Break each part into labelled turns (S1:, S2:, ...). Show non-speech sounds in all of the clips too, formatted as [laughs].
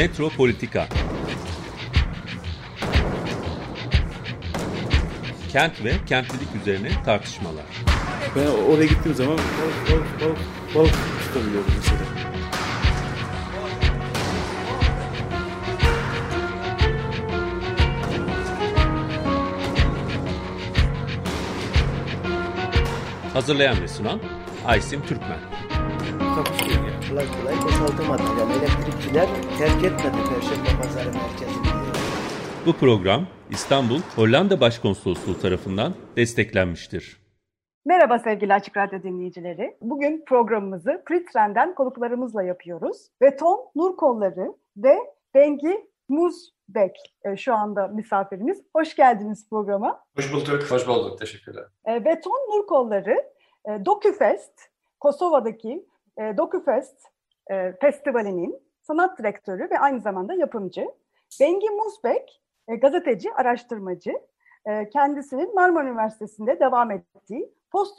S1: Metropolitika Kent ve kentlilik üzerine tartışmalar.
S2: Ben oraya gittiğim zaman balık, balık, balık, balık tutabiliyordum mesela.
S1: Hazırlayan ve sunan Aysim Türkmen.
S3: Kolay kolay boşaltamadı. Yani elektrikçiler terk etmedi Perşembe Pazarı merkezini.
S1: Bu program İstanbul Hollanda Başkonsolosluğu tarafından desteklenmiştir.
S4: Merhaba sevgili Açık Radyo dinleyicileri. Bugün programımızı Pritren'den konuklarımızla yapıyoruz. Beton Nur Kolları ve Bengi Muzbek e, şu anda misafirimiz. Hoş geldiniz programa.
S5: Hoş bulduk. Hoş bulduk. Teşekkürler.
S4: E, Beton Nur Kolları e, Dokufest, Kosova'daki e, Dokufest e, Festivali'nin sanat direktörü ve aynı zamanda yapımcı. Bengi Muzbek, e, gazeteci, araştırmacı. E, kendisinin Marmara Üniversitesi'nde devam ettiği post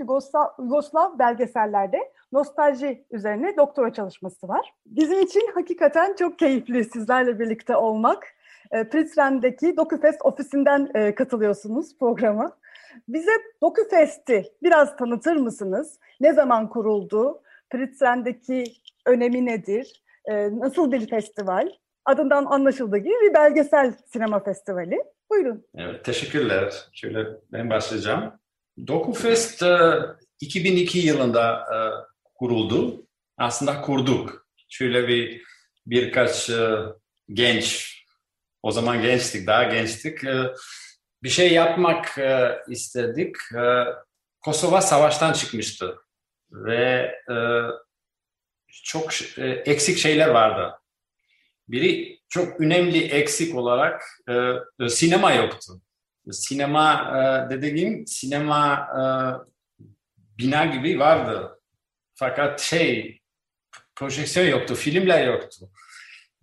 S4: Yugoslav belgesellerde nostalji üzerine doktora çalışması var. Bizim için hakikaten çok keyifli sizlerle birlikte olmak. E, Prizren'deki Dokufest ofisinden e, katılıyorsunuz programa. Bize Dokufest'i biraz tanıtır mısınız? Ne zaman kuruldu? Prizren'deki önemi nedir? E, nasıl bir festival? Adından anlaşıldığı gibi bir belgesel sinema festivali. Buyurun.
S5: Evet, teşekkürler. Şöyle ben başlayacağım. Dokufest e, 2002 yılında e, kuruldu. Aslında kurduk. Şöyle bir birkaç e, genç, o zaman gençtik, daha gençtik. E, bir şey yapmak e, istedik. E, Kosova savaştan çıkmıştı ve e, çok e, eksik şeyler vardı. Biri çok önemli eksik olarak e, sinema yoktu. Sinema e, dediğim sinema e, bina gibi vardı. Fakat şey projeksiyon yoktu, filmler yoktu.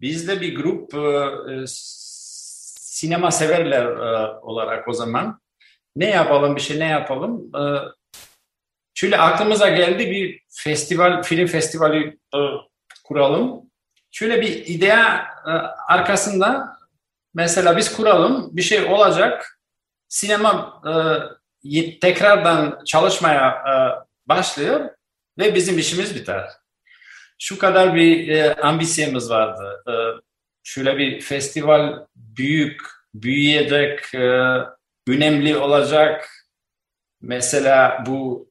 S5: Biz de bir grup e, sinema severler e, olarak o zaman ne yapalım bir şey ne yapalım e, şöyle aklımıza geldi bir festival film festivali e, kuralım şöyle bir idea e, arkasında mesela biz kuralım bir şey olacak sinema e, tekrardan çalışmaya e, başlıyor ve bizim işimiz biter. Şu kadar bir e, ambisyamız vardı. E, şöyle bir festival büyük, büyüyecek, e, önemli olacak. Mesela bu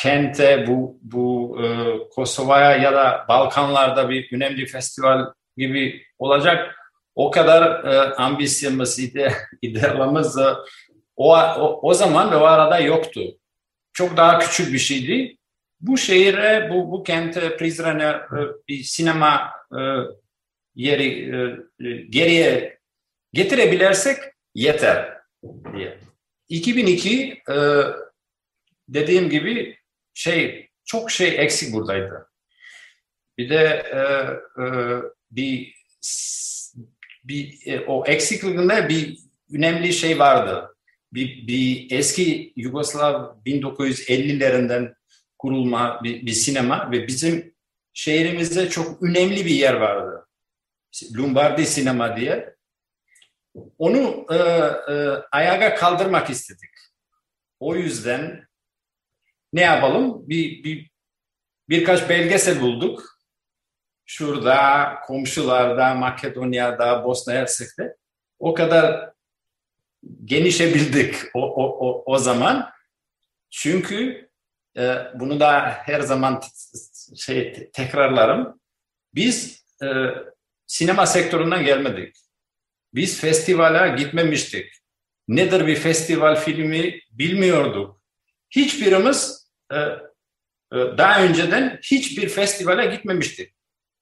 S5: kente, bu, bu e, Kosova'ya ya da Balkanlarda bir önemli festival gibi olacak. O kadar e, ambisyamız, ide, [laughs] idealımız e, o, o, o zaman ve o arada yoktu. Çok daha küçük bir şeydi. Bu şehire, bu, bu kente, Prizren'e e, bir sinema e, yeri e, geriye getirebilirsek yeter diye. 2002 e, dediğim gibi şey çok şey eksik buradaydı. Bir de e, e, bir bir e, o eksikliğinde bir önemli şey vardı. Bir, bir eski Yugoslav 1950'lerinden kurulma bir, bir sinema ve bizim şehrimizde çok önemli bir yer vardı. Lombardi sinema diye. Onu e, e, ayağa kaldırmak istedik. O yüzden ne yapalım? Bir, bir birkaç belgesel bulduk. Şurada, komşularda, Makedonya'da, Bosna Hersek'te. O kadar genişebildik o, o, o, o zaman. Çünkü e, bunu da her zaman şey tekrarlarım. Biz e, sinema sektöründen gelmedik. Biz festivale gitmemiştik. Nedir bir festival filmi bilmiyorduk. Hiçbirimiz daha önceden hiçbir festivale gitmemiştik.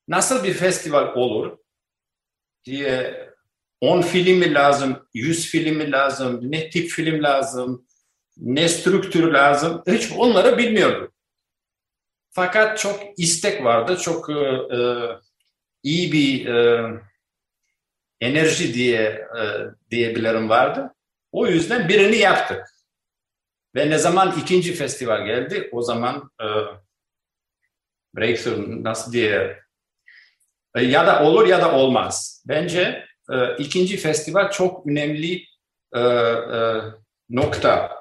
S5: Nasıl bir festival olur diye 10 filmi lazım, 100 filmi lazım, ne tip film lazım, ne strüktür lazım, hiç onları bilmiyorduk. Fakat çok istek vardı, çok e, e, iyi bir e, enerji diye e, diyebilirim vardı. O yüzden birini yaptık. Ve ne zaman ikinci festival geldi, o zaman e, Breakthrough nasıl diye E, ya da olur ya da olmaz. Bence e, ikinci festival çok önemli e, e, nokta.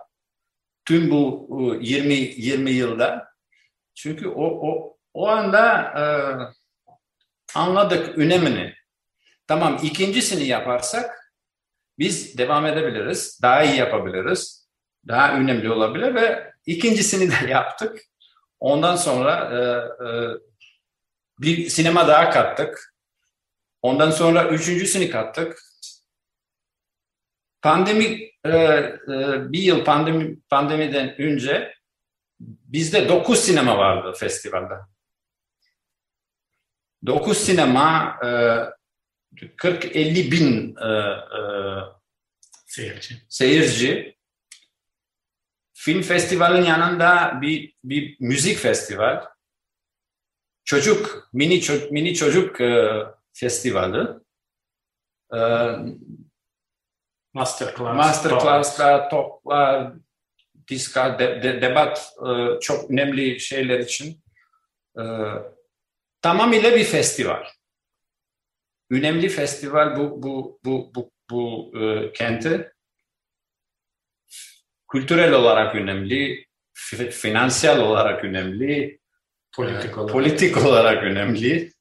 S5: Tüm bu e, 20 20 yılda. Çünkü o o o anda e, anladık önemini. Tamam ikincisini yaparsak biz devam edebiliriz, daha iyi yapabiliriz, daha önemli olabilir ve ikincisini de [laughs] yaptık. Ondan sonra e, e, bir sinema daha kattık. Ondan sonra üçüncüsünü kattık. Pandemi e, e, bir yıl pandemi pandemiden önce bizde dokuz sinema vardı festivalde. Dokuz sinema e, 40-50 bin e, e,
S6: Seyirci.
S5: seyirci. Film festivalin yanında bir, bir müzik festival. Çocuk, mini, ço- mini çocuk e, festivali. E,
S6: Masterclass.
S5: masterclasslar, toplar, diska, de- de- debat e, çok önemli şeyler için. E, tamamıyla bir festival. Önemli festival bu bu bu bu bu e, kenti. Kültürel olarak önemli, fi- finansal olarak önemli,
S6: Politik
S5: e,
S6: olarak.
S5: politik olarak önemli.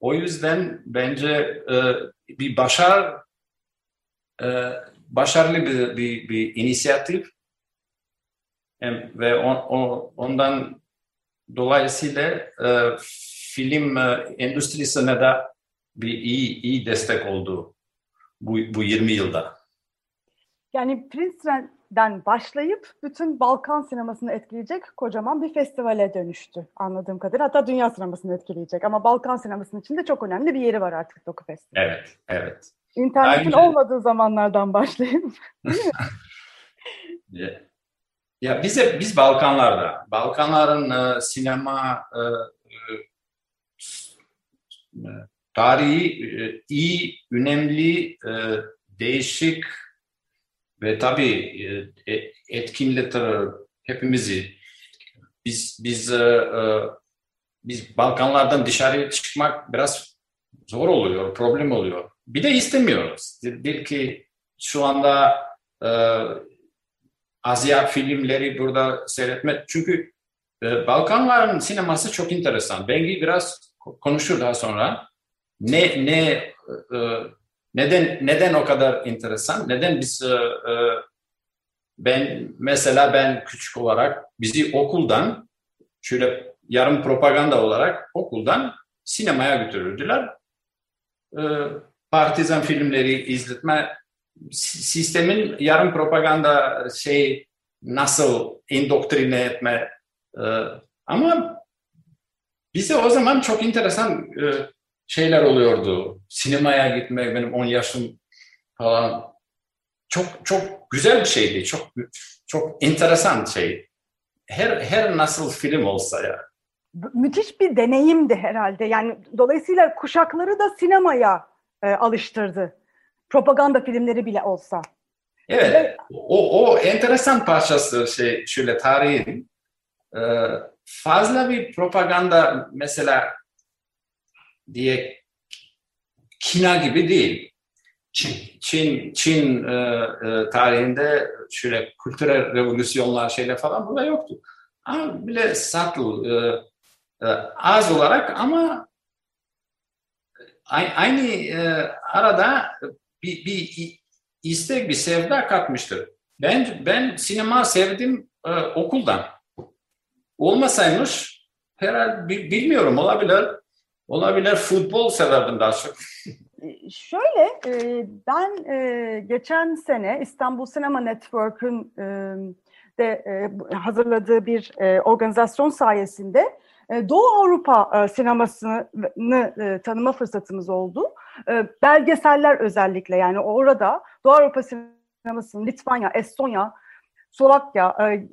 S5: O yüzden bence e, bir başar e, başarılı bir, bir, bir inisiyatif Hem- ve on, o- ondan dolayısıyla e, film e, endüstrisine de bir iyi iyi destek oldu bu, bu 20 yılda.
S4: Yani Princeton'den başlayıp bütün Balkan sinemasını etkileyecek kocaman bir festivale dönüştü anladığım kadarıyla. Hatta dünya sinemasını etkileyecek ama Balkan sinemasının içinde çok önemli bir yeri var artık Doku Festivali.
S5: Evet, evet.
S4: İnternetin
S5: Bence-
S4: olmadığı zamanlardan başlayıp. [laughs]
S5: Ya- Ya bize biz Balkanlarda, Balkanların e, sinema e, e, tarihi e, iyi, önemli, e, değişik ve tabii e, e, etkinlikler hepimizi biz biz e, biz Balkanlardan dışarıya çıkmak biraz zor oluyor, problem oluyor. Bir de istemiyoruz. Belki şu anda Asya filmleri burada seyretmek. Çünkü Balkanların sineması çok enteresan. Bengi biraz ko- konuşur daha sonra. Ne ne neden neden o kadar enteresan? Neden biz e, e, ben mesela ben küçük olarak bizi okuldan şöyle yarım propaganda olarak okuldan sinemaya götürürdüler. E, partizan filmleri izletme si- sistemin yarım propaganda şey nasıl indoktrine etme e, ama bize o zaman çok enteresan e, şeyler oluyordu. Sinemaya gitmek benim 10 yaşım falan çok çok güzel bir şeydi. Çok çok enteresan şey. Her her nasıl film olsa ya.
S4: Müthiş bir deneyimdi herhalde. Yani dolayısıyla kuşakları da sinemaya e, alıştırdı. Propaganda filmleri bile olsa.
S5: Evet. O, o enteresan parçası şey şöyle tarihin e, fazla bir propaganda mesela diye Kina gibi değil.
S6: Çin.
S5: Çin Çin e, e, tarihinde şöyle kültürel revolüsyonlar şeyler falan burada yoktu. Ama bile subtle, e, e, az olarak ama aynı e, arada bir, bir istek, bir sevda katmıştır. Ben ben sinema sevdim e, okuldan. Olmasaymış herhalde bi- bilmiyorum olabilir. Olabilir futbol severdim daha çok.
S4: E, Şöyle, e, ben e, geçen sene İstanbul Sinema Network'ün de hazırladığı bir organizasyon sayesinde Doğu Avrupa sinemasını tanıma fırsatımız oldu. Belgeseller özellikle yani orada Doğu Avrupa sinemasının Litvanya, Estonya, Slovakya e,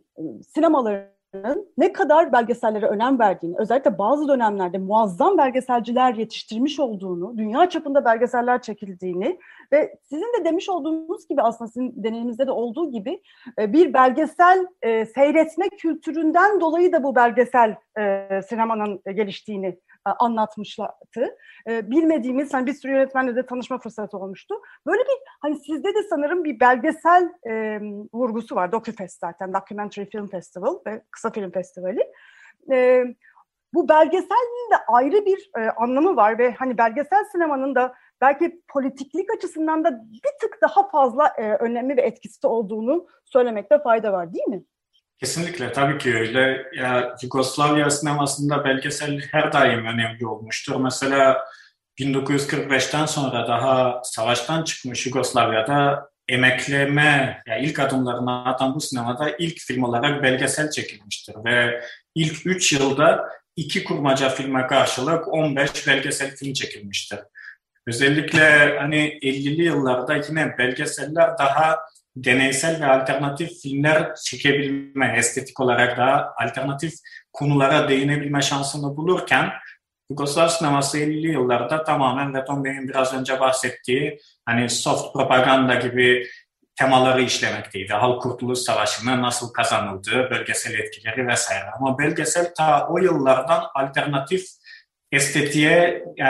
S4: sinemalarının ne kadar belgesellere önem verdiğini, özellikle bazı dönemlerde muazzam belgeselciler yetiştirmiş olduğunu, dünya çapında belgeseller çekildiğini ve sizin de demiş olduğunuz gibi aslında sizin deneyiminizde de olduğu gibi e, bir belgesel e, seyretme kültüründen dolayı da bu belgesel e, sinemanın geliştiğini anlatmışlardı. E, bilmediğimiz hani bir sürü yönetmenle de tanışma fırsatı olmuştu. Böyle bir hani sizde de sanırım bir belgesel e, vurgusu var. DocuFest zaten Documentary Film Festival ve Kısa Film Festivali. E, bu belgeselin de ayrı bir e, anlamı var ve hani belgesel sinemanın da belki politiklik açısından da bir tık daha fazla e, önemi ve etkisi olduğunu söylemekte fayda var değil mi?
S6: Kesinlikle tabii ki öyle. Ya, Yugoslavya sinemasında belgesel her daim önemli olmuştur. Mesela 1945'ten sonra daha savaştan çıkmış Yugoslavya'da emekleme, ya ilk adımlarını atan bu sinemada ilk film olarak belgesel çekilmiştir ve ilk 3 yılda iki kurmaca filme karşılık 15 belgesel film çekilmiştir. Özellikle hani 50'li yıllarda yine belgeseller daha deneysel ve alternatif filmler çekebilme, estetik olarak daha alternatif konulara değinebilme şansını bulurken Yugoslav sineması 50'li yıllarda tamamen Beton Bey'in biraz önce bahsettiği hani soft propaganda gibi temaları işlemekteydi. Halk Kurtuluş Savaşı'nın nasıl kazanıldığı, bölgesel etkileri vesaire. Ama belgesel ta o yıllardan alternatif estetiğe e,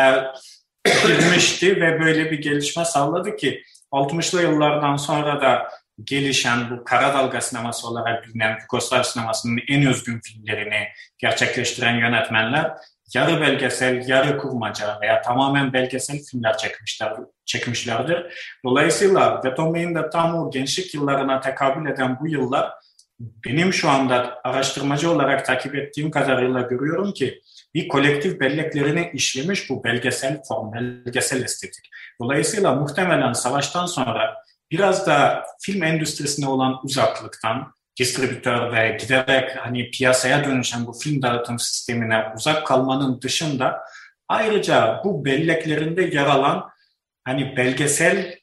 S6: girmişti ve böyle bir gelişme sağladı ki 60'lı yıllardan sonra da gelişen bu kara dalga sineması olarak bilinen Yugoslav sinemasının en özgün filmlerini gerçekleştiren yönetmenler yarı belgesel, yarı kurmaca veya tamamen belgesel filmler çekmişler, çekmişlerdir. Dolayısıyla Beton Bey'in de tam o gençlik yıllarına tekabül eden bu yıllar benim şu anda araştırmacı olarak takip ettiğim kadarıyla görüyorum ki bir kolektif belleklerini işlemiş bu belgesel form, belgesel estetik. Dolayısıyla muhtemelen savaştan sonra biraz da film endüstrisine olan uzaklıktan, distribütör ve giderek hani piyasaya dönüşen bu film dağıtım sistemine uzak kalmanın dışında ayrıca bu belleklerinde yer alan hani belgesel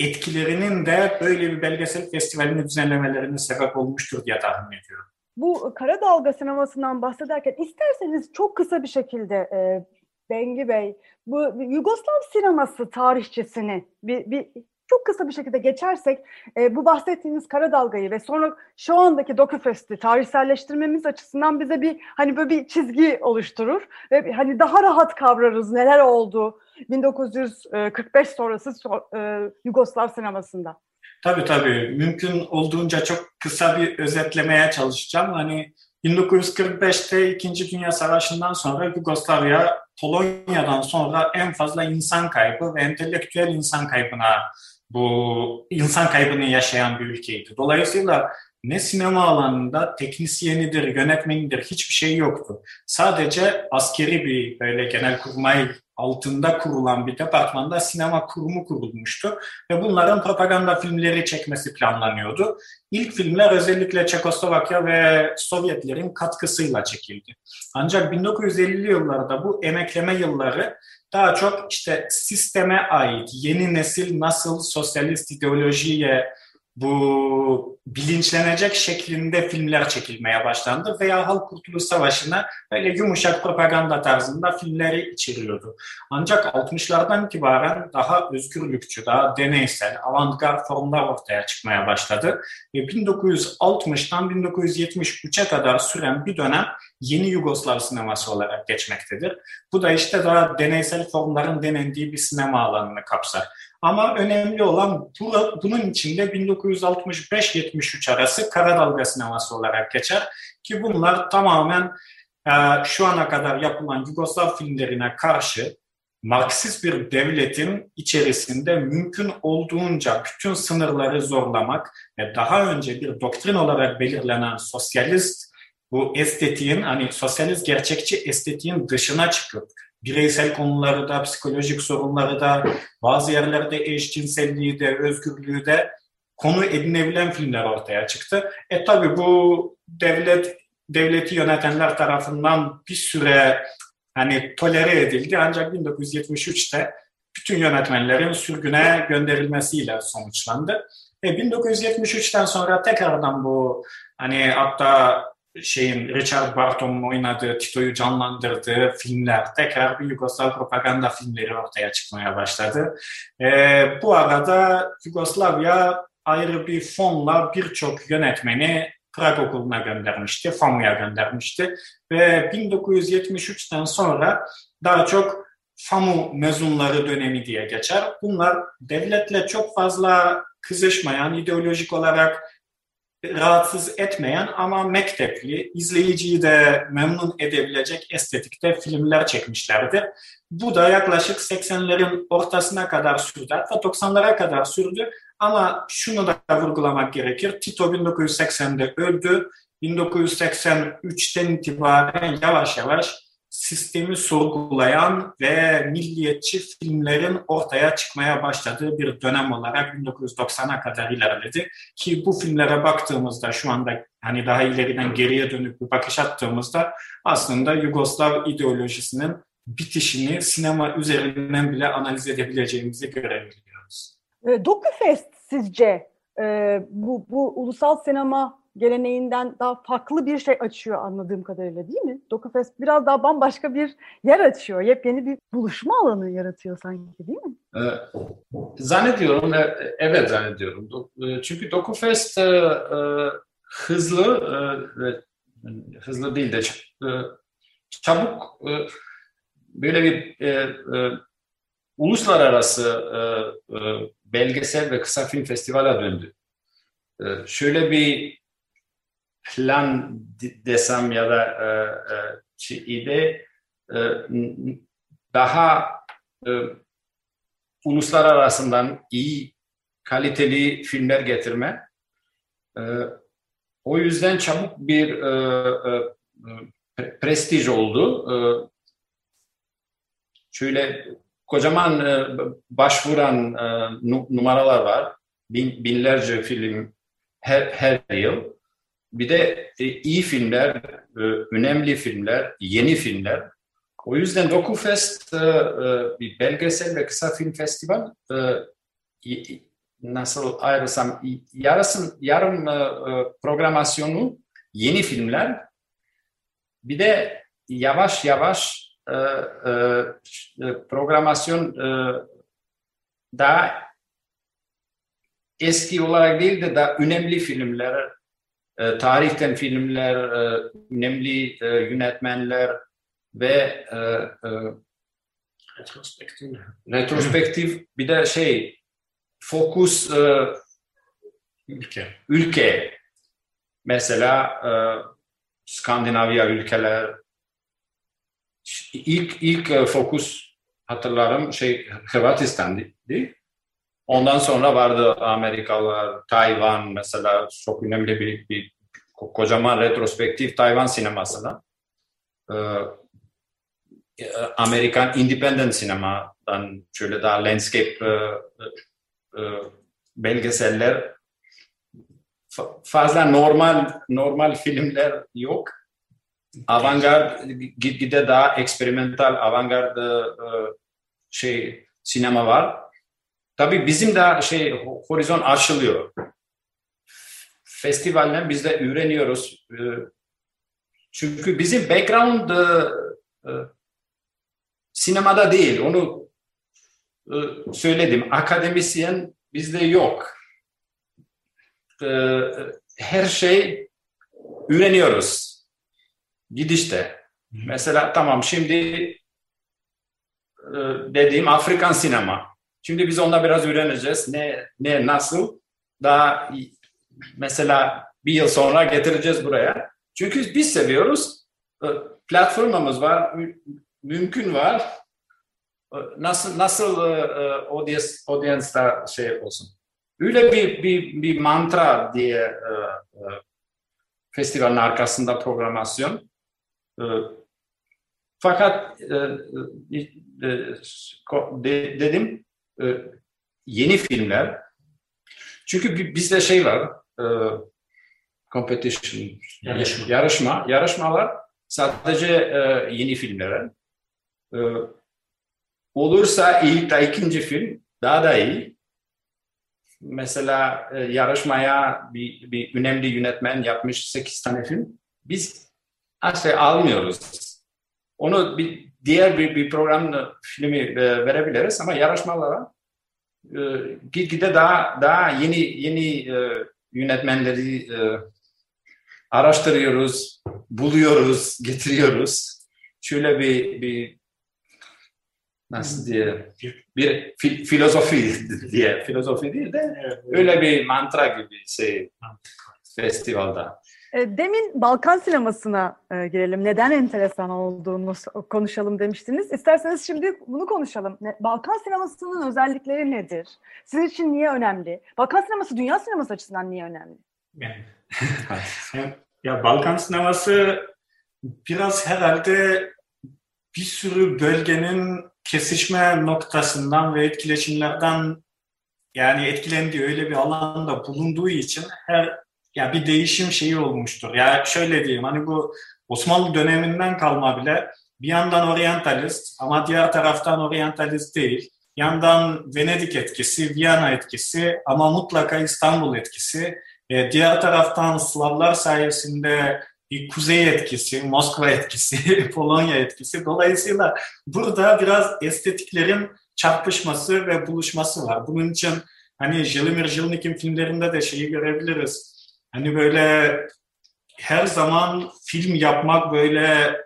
S6: etkilerinin de böyle bir belgesel festivalini düzenlemelerine sebep olmuştur diye tahmin ediyorum.
S4: Bu kara dalga sinemasından bahsederken isterseniz çok kısa bir şekilde e, Bengi Bey bu Yugoslav sineması tarihçesini bir, bir çok kısa bir şekilde geçersek e, bu bahsettiğiniz kara dalgayı ve sonra şu andaki Dokufest'i tarihselleştirmemiz açısından bize bir hani böyle bir çizgi oluşturur ve hani daha rahat kavrarız neler oldu 1945 sonrası e, Yugoslav sinemasında.
S6: Tabii tabii. Mümkün olduğunca çok kısa bir özetlemeye çalışacağım. Hani 1945'te İkinci Dünya Savaşı'ndan sonra Yugoslavya Polonya'dan sonra en fazla insan kaybı ve entelektüel insan kaybına bu insan kaybını yaşayan bir ülkeydi. Dolayısıyla ne sinema alanında teknisyenidir, yönetmenidir hiçbir şey yoktu. Sadece askeri bir böyle genel kurmay altında kurulan bir departmanda sinema kurumu kurulmuştu ve bunların propaganda filmleri çekmesi planlanıyordu. İlk filmler özellikle Çekoslovakya ve Sovyetlerin katkısıyla çekildi. Ancak 1950'li yıllarda bu emekleme yılları daha çok işte sisteme ait yeni nesil nasıl sosyalist ideolojiye bu bilinçlenecek şeklinde filmler çekilmeye başlandı veya Halk Kurtuluş Savaşı'na böyle yumuşak propaganda tarzında filmleri içeriyordu. Ancak 60'lardan itibaren daha özgürlükçü, daha deneysel, avantgard formlar ortaya çıkmaya başladı. Ve 1960'tan 1973'e kadar süren bir dönem yeni Yugoslav sineması olarak geçmektedir. Bu da işte daha deneysel formların denendiği bir sinema alanını kapsar. Ama önemli olan bunun içinde 1965-73 arası kara dalga sineması olarak geçer. Ki bunlar tamamen e, şu ana kadar yapılan Yugoslav filmlerine karşı Marksist bir devletin içerisinde mümkün olduğunca bütün sınırları zorlamak ve daha önce bir doktrin olarak belirlenen sosyalist bu estetiğin hani sosyalist gerçekçi estetiğin dışına çıkıp bireysel konuları da, psikolojik sorunları da, bazı yerlerde eşcinselliği de, özgürlüğü de konu edinebilen filmler ortaya çıktı. E tabi bu devlet devleti yönetenler tarafından bir süre hani tolere edildi ancak 1973'te bütün yönetmenlerin sürgüne gönderilmesiyle sonuçlandı. E 1973'ten sonra tekrardan bu hani hatta şeyin Richard Barton'un oynadığı, Tito'yu canlandırdığı filmler, tekrar bir Yugoslav propaganda filmleri ortaya çıkmaya başladı. E, bu arada Yugoslavya ayrı bir fonla birçok yönetmeni Prag Okulu'na göndermişti, FAMU'ya göndermişti. Ve 1973'ten sonra daha çok FAMU mezunları dönemi diye geçer. Bunlar devletle çok fazla kızışmayan, ideolojik olarak rahatsız etmeyen ama mektepli, izleyiciyi de memnun edebilecek estetikte filmler çekmişlerdi. Bu da yaklaşık 80'lerin ortasına kadar sürdü. Hatta 90'lara kadar sürdü. Ama şunu da vurgulamak gerekir. Tito 1980'de öldü. 1983'ten itibaren yavaş yavaş sistemi sorgulayan ve milliyetçi filmlerin ortaya çıkmaya başladığı bir dönem olarak 1990'a kadar ilerledi. Ki bu filmlere baktığımızda şu anda hani daha ileriden geriye dönük bir bakış attığımızda aslında Yugoslav ideolojisinin bitişini sinema üzerinden bile analiz edebileceğimizi görebiliyoruz.
S7: E, Dokufest sizce e, bu, bu ulusal sinema geleneğinden daha farklı bir şey açıyor anladığım kadarıyla değil mi? Dokufest biraz daha bambaşka bir yer açıyor. Yepyeni bir buluşma alanı yaratıyor sanki değil mi?
S5: Ee, zannediyorum, e, evet zannediyorum. E, çünkü Dokufest e, hızlı, hızlı değil de çabuk böyle bir uluslararası belgesel ve kısa film festivale döndü. Şöyle bir plan desem ya da e, e, ide e, daha e, uluslar arasından iyi kaliteli filmler getirme. O yüzden çabuk bir prestij oldu. Şöyle kocaman başvuran numaralar var. Bin, binlerce film her, her yıl. Bir de e, iyi filmler, e, önemli filmler, yeni filmler. O yüzden DokuFest e, e, bir belgesel ve kısa film festival e, nasıl ayrılsam yarısın, yarım e, e, programasyonu yeni filmler bir de yavaş yavaş e, e, e programasyon e, daha eski olarak değil de daha önemli filmler e, tarihten filmler, e, önemli e, yönetmenler ve e, e, retrospektif. retrospektif bir de şey fokus e, ülke. ülke. Mesela e, Skandinavya ülkeler ilk ilk e, fokus hatırlarım şey Hırvatistan'dı. Ondan sonra vardı Amerikalılar, Tayvan mesela çok önemli bir, bir kocaman retrospektif Tayvan sinemasına. Ee, Amerikan independent sinemadan şöyle daha landscape e, e, belgeseller fazla normal normal filmler yok. Avantgard gitgide daha eksperimental avantgard e, şey sinema var. Tabii bizim de şey horizon açılıyor. Festivalden biz de öğreniyoruz. Ee, çünkü bizim background e, e, sinemada değil. Onu e, söyledim. Akademisyen bizde yok. Her şey öğreniyoruz. Gidişte. Mesela tamam şimdi dediğim Afrikan sinema Şimdi biz onda biraz öğreneceğiz. Ne, ne nasıl? Daha mesela bir yıl sonra getireceğiz buraya. Çünkü biz seviyoruz. Platformumuz var, mümkün var. Nasıl nasıl audience, audience da şey olsun. Öyle bir, bir, bir mantra diye festivalin arkasında programasyon. Fakat dedim e, yeni filmler. Çünkü bizde şey var, e, competition, yarışma. yarışma, yarışmalar sadece e, yeni filmlere. E, olursa ilk da ikinci film daha da iyi. Mesela e, yarışmaya bir, bir önemli yönetmen yapmış sekiz tane film. Biz asla almıyoruz. Onu bir diğer bir, bir program filmi e, verebiliriz ama yarışmalara e, gitgide daha daha yeni yeni e, yönetmenleri e, araştırıyoruz, buluyoruz, [laughs] getiriyoruz. Şöyle bir, bir nasıl diye bir fil, filozofi [laughs] diye filozofi değil de öyle bir mantra gibi şey festivalde.
S4: E, Demin Balkan sinemasına e, girelim. Neden enteresan olduğunu konuşalım demiştiniz. İsterseniz şimdi bunu konuşalım. Balkan sinemasının özellikleri nedir? Sizin için niye önemli? Balkan sineması dünya sineması açısından niye önemli?
S6: Yani, [laughs] ya Balkan sineması biraz herhalde bir sürü bölgenin kesişme noktasından ve etkileşimlerden yani etkilendiği öyle bir alanda bulunduğu için her ya bir değişim şeyi olmuştur. Ya şöyle diyeyim hani bu Osmanlı döneminden kalma bile bir yandan oryantalist ama diğer taraftan oryantalist değil. Yandan Venedik etkisi, Viyana etkisi ama mutlaka İstanbul etkisi. E, diğer taraftan Slavlar sayesinde bir kuzey etkisi, Moskova etkisi, [laughs] Polonya etkisi. Dolayısıyla burada biraz estetiklerin çarpışması ve buluşması var. Bunun için hani Jelimir Jilnik'in filmlerinde de şeyi görebiliriz. Hani böyle her zaman film yapmak böyle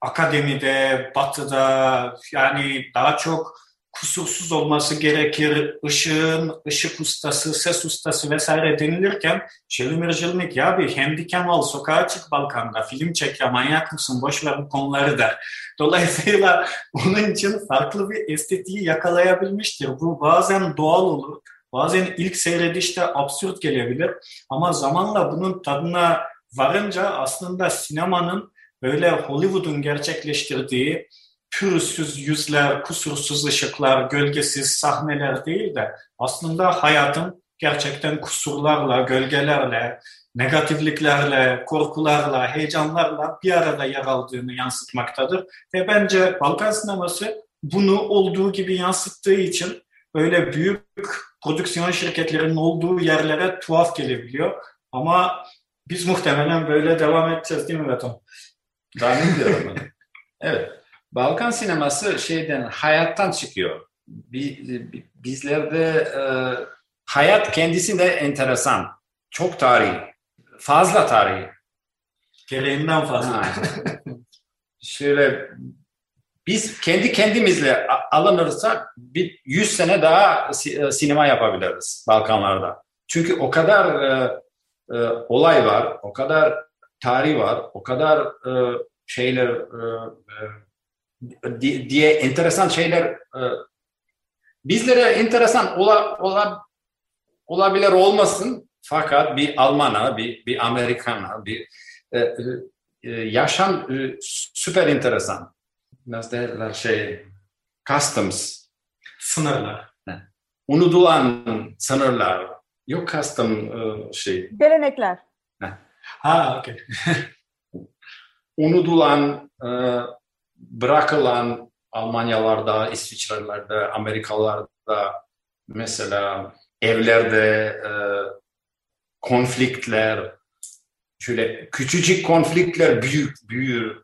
S6: akademide, batıda yani daha çok kusursuz olması gerekir. Işığın, ışık ustası, ses ustası vesaire denilirken Şelimir Jilnik ya bir handicam al sokağa çık Balkan'da film çek ya manyak mısın boş ver bu konuları der. Dolayısıyla [laughs] onun için farklı bir estetiği yakalayabilmiştir. Bu bazen doğal olur. Bazen ilk seyredişte absürt gelebilir ama zamanla bunun tadına varınca aslında sinemanın böyle Hollywood'un gerçekleştirdiği pürüzsüz yüzler, kusursuz ışıklar, gölgesiz sahneler değil de aslında hayatın gerçekten kusurlarla, gölgelerle, negatifliklerle, korkularla, heyecanlarla bir arada yer aldığını yansıtmaktadır. Ve bence Balkan sineması bunu olduğu gibi yansıttığı için böyle büyük prodüksiyon şirketlerinin olduğu yerlere tuhaf gelebiliyor. Ama biz muhtemelen böyle devam edeceğiz değil mi Beton?
S5: Daha ne diyorum ben? Evet. Balkan sineması şeyden hayattan çıkıyor. Bi- bi- Bizlerde e, hayat kendisinde enteresan. Çok tarihi. Fazla tarihi.
S6: Gereğinden fazla.
S5: Şöyle biz kendi kendimizle alınırsak bir 100 sene daha e, sinema yapabiliriz Balkanlarda. Çünkü o kadar e, e, olay var, o kadar tarih var, o kadar e, şeyler e, e, di- diye enteresan şeyler e, bizlere enteresan ola, ola, olabilir olmasın fakat bir Alman'a, bir, bir Amerikan'a, bir e, e, e, yaşam e, süper enteresan. Nasıl derler şey, customs,
S6: Sınırlar.
S5: unutulan sınırlar, yok custom e, şey,
S4: Gelenekler.
S6: Ha, okey. [laughs]
S5: unutulan, e, bırakılan Almanyalarda, İsviçrelerde, Amerikalarda mesela evlerde e, konfliktler, şöyle küçücük konfliktler büyük büyür,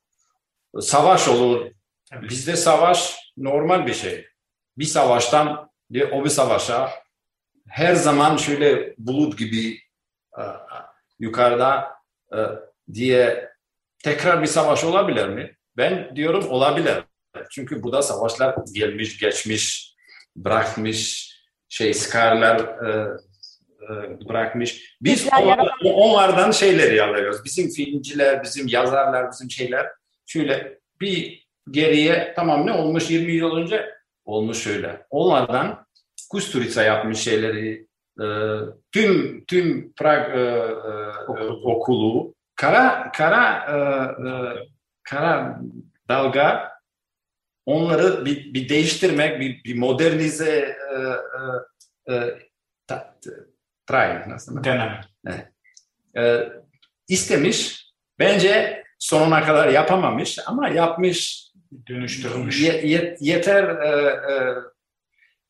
S5: savaş olur.
S6: Tabii.
S5: Bizde savaş normal bir şey. Bir savaştan bir o bir savaşa her zaman şöyle bulut gibi e, yukarıda e, diye tekrar bir savaş olabilir mi? Ben diyorum olabilir. Çünkü burada savaşlar gelmiş, geçmiş, bırakmış, şey skarlar e, e, bırakmış. Biz onlardan şeyleri alıyoruz. Bizim filmciler, bizim yazarlar, bizim şeyler şöyle bir geriye tamam ne olmuş 20 yıl önce olmuş şöyle. Onlardan Kusturica yapmış şeyleri e, tüm tüm Prag e, e, okulu kara kara e, e, kara dalga onları bir, bir değiştirmek, bir, bir modernize e, e, e, ta, try, nasıl?
S6: Deneme.
S5: E, istemiş. Bence sonuna kadar yapamamış ama yapmış.
S6: Dönüştürmüş.
S5: Ye- ye- yeter e, e,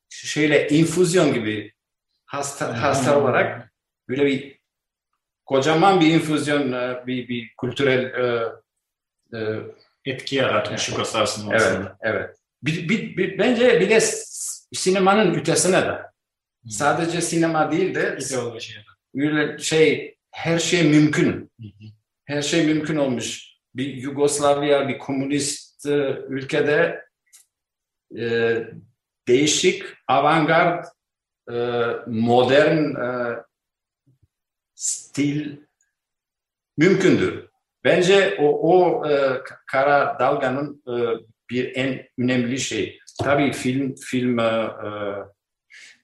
S5: şöyle infüzyon gibi hasta, hasta olarak böyle bir kocaman bir infüzyon, e, bir, bir kültürel e, e,
S6: Etki yaratmış Yugoslav
S5: Evet,
S6: sinemasında.
S5: evet. Bir, bir, bir- bence bir de sinemanın ötesine de. Sadece sinema değil de
S6: İdeoloji.
S5: öyle şey her şey mümkün. Her şey mümkün olmuş. Bir Yugoslavya, bir komünist e, ülkede e, değişik, avantgard, e, modern e, stil mümkündür. Bence o, o e, kara dalganın e, bir en önemli şey. Tabii film film e, e